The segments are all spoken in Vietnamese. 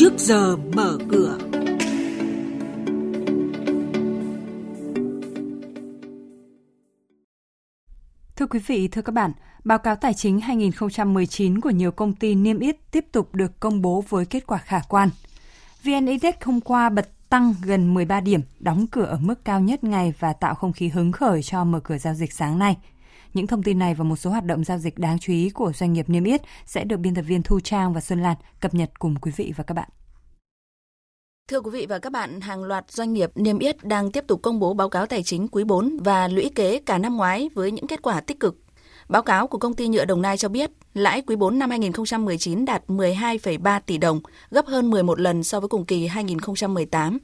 trước giờ mở cửa. Thưa quý vị, thưa các bạn, báo cáo tài chính 2019 của nhiều công ty niêm yết tiếp tục được công bố với kết quả khả quan. VN Index hôm qua bật tăng gần 13 điểm, đóng cửa ở mức cao nhất ngày và tạo không khí hứng khởi cho mở cửa giao dịch sáng nay. Những thông tin này và một số hoạt động giao dịch đáng chú ý của doanh nghiệp niêm yết sẽ được biên tập viên Thu Trang và Xuân Lan cập nhật cùng quý vị và các bạn. Thưa quý vị và các bạn, hàng loạt doanh nghiệp niêm yết đang tiếp tục công bố báo cáo tài chính quý 4 và lũy kế cả năm ngoái với những kết quả tích cực. Báo cáo của công ty nhựa Đồng Nai cho biết, lãi quý 4 năm 2019 đạt 12,3 tỷ đồng, gấp hơn 11 lần so với cùng kỳ 2018.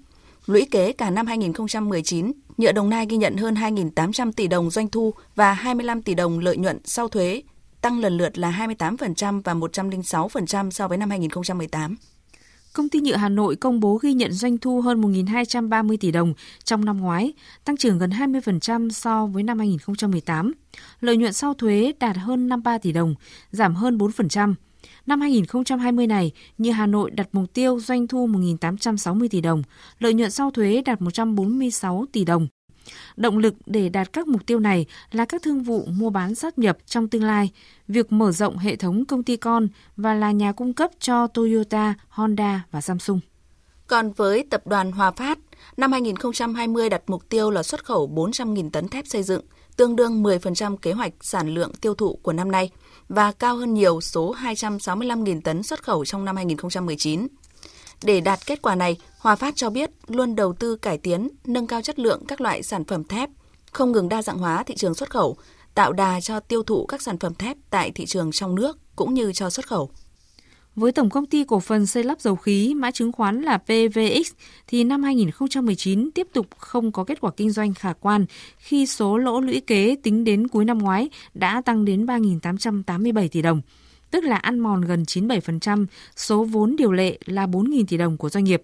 Lũy kế cả năm 2019, nhựa Đồng Nai ghi nhận hơn 2.800 tỷ đồng doanh thu và 25 tỷ đồng lợi nhuận sau thuế, tăng lần lượt là 28% và 106% so với năm 2018. Công ty nhựa Hà Nội công bố ghi nhận doanh thu hơn 1.230 tỷ đồng trong năm ngoái, tăng trưởng gần 20% so với năm 2018. Lợi nhuận sau thuế đạt hơn 53 tỷ đồng, giảm hơn 4%. Năm 2020 này, như Hà Nội đặt mục tiêu doanh thu 1.860 tỷ đồng, lợi nhuận sau thuế đạt 146 tỷ đồng. Động lực để đạt các mục tiêu này là các thương vụ mua bán sát nhập trong tương lai, việc mở rộng hệ thống công ty con và là nhà cung cấp cho Toyota, Honda và Samsung. Còn với tập đoàn Hòa Phát, năm 2020 đặt mục tiêu là xuất khẩu 400.000 tấn thép xây dựng, tương đương 10% kế hoạch sản lượng tiêu thụ của năm nay và cao hơn nhiều số 265.000 tấn xuất khẩu trong năm 2019. Để đạt kết quả này, Hòa Phát cho biết luôn đầu tư cải tiến, nâng cao chất lượng các loại sản phẩm thép, không ngừng đa dạng hóa thị trường xuất khẩu, tạo đà cho tiêu thụ các sản phẩm thép tại thị trường trong nước cũng như cho xuất khẩu. Với Tổng công ty cổ phần xây lắp dầu khí, mã chứng khoán là PVX, thì năm 2019 tiếp tục không có kết quả kinh doanh khả quan khi số lỗ lũy kế tính đến cuối năm ngoái đã tăng đến 3.887 tỷ đồng, tức là ăn mòn gần 97% số vốn điều lệ là 4.000 tỷ đồng của doanh nghiệp.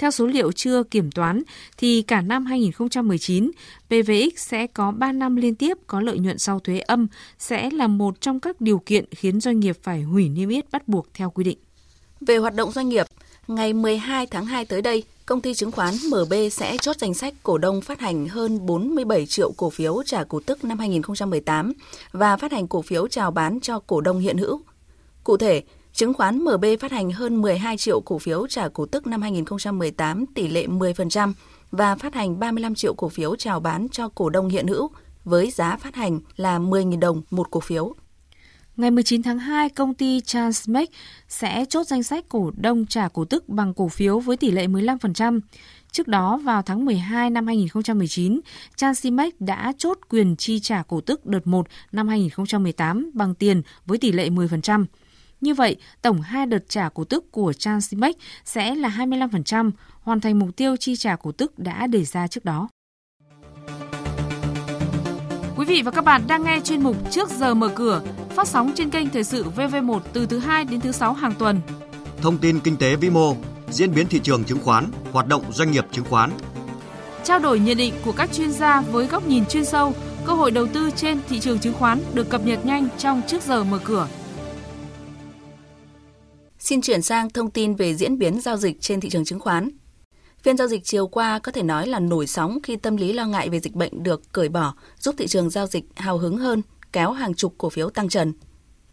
Theo số liệu chưa kiểm toán, thì cả năm 2019, PVX sẽ có 3 năm liên tiếp có lợi nhuận sau thuế âm, sẽ là một trong các điều kiện khiến doanh nghiệp phải hủy niêm yết bắt buộc theo quy định. Về hoạt động doanh nghiệp, ngày 12 tháng 2 tới đây, công ty chứng khoán MB sẽ chốt danh sách cổ đông phát hành hơn 47 triệu cổ phiếu trả cổ tức năm 2018 và phát hành cổ phiếu chào bán cho cổ đông hiện hữu. Cụ thể, Chứng khoán MB phát hành hơn 12 triệu cổ phiếu trả cổ tức năm 2018 tỷ lệ 10% và phát hành 35 triệu cổ phiếu chào bán cho cổ đông hiện hữu với giá phát hành là 10.000 đồng một cổ phiếu. Ngày 19 tháng 2, công ty Transmec sẽ chốt danh sách cổ đông trả cổ tức bằng cổ phiếu với tỷ lệ 15%. Trước đó, vào tháng 12 năm 2019, Transimex đã chốt quyền chi trả cổ tức đợt 1 năm 2018 bằng tiền với tỷ lệ 10%. Như vậy, tổng hai đợt trả cổ tức của Transimex sẽ là 25%, hoàn thành mục tiêu chi trả cổ tức đã đề ra trước đó. Quý vị và các bạn đang nghe chuyên mục Trước giờ mở cửa, phát sóng trên kênh Thời sự VV1 từ thứ 2 đến thứ 6 hàng tuần. Thông tin kinh tế vĩ mô, diễn biến thị trường chứng khoán, hoạt động doanh nghiệp chứng khoán. Trao đổi nhận định của các chuyên gia với góc nhìn chuyên sâu, cơ hội đầu tư trên thị trường chứng khoán được cập nhật nhanh trong Trước giờ mở cửa. Xin chuyển sang thông tin về diễn biến giao dịch trên thị trường chứng khoán. Phiên giao dịch chiều qua có thể nói là nổi sóng khi tâm lý lo ngại về dịch bệnh được cởi bỏ, giúp thị trường giao dịch hào hứng hơn, kéo hàng chục cổ phiếu tăng trần.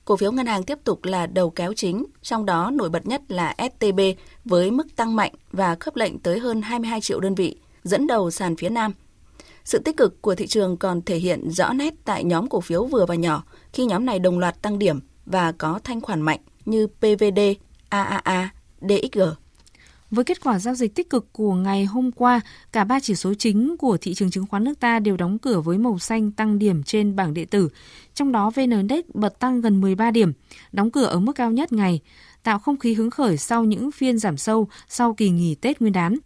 Cổ phiếu ngân hàng tiếp tục là đầu kéo chính, trong đó nổi bật nhất là STB với mức tăng mạnh và khớp lệnh tới hơn 22 triệu đơn vị, dẫn đầu sàn phía Nam. Sự tích cực của thị trường còn thể hiện rõ nét tại nhóm cổ phiếu vừa và nhỏ khi nhóm này đồng loạt tăng điểm và có thanh khoản mạnh như PVD, AAA, DXG. Với kết quả giao dịch tích cực của ngày hôm qua, cả ba chỉ số chính của thị trường chứng khoán nước ta đều đóng cửa với màu xanh tăng điểm trên bảng điện tử. Trong đó VN Index bật tăng gần 13 điểm, đóng cửa ở mức cao nhất ngày, tạo không khí hứng khởi sau những phiên giảm sâu sau kỳ nghỉ Tết Nguyên đán.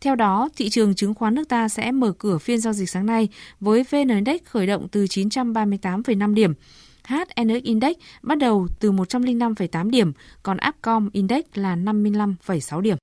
Theo đó, thị trường chứng khoán nước ta sẽ mở cửa phiên giao dịch sáng nay với VN Index khởi động từ 938,5 điểm, HNX Index bắt đầu từ 105,8 điểm, còn Upcom Index là 55,6 điểm.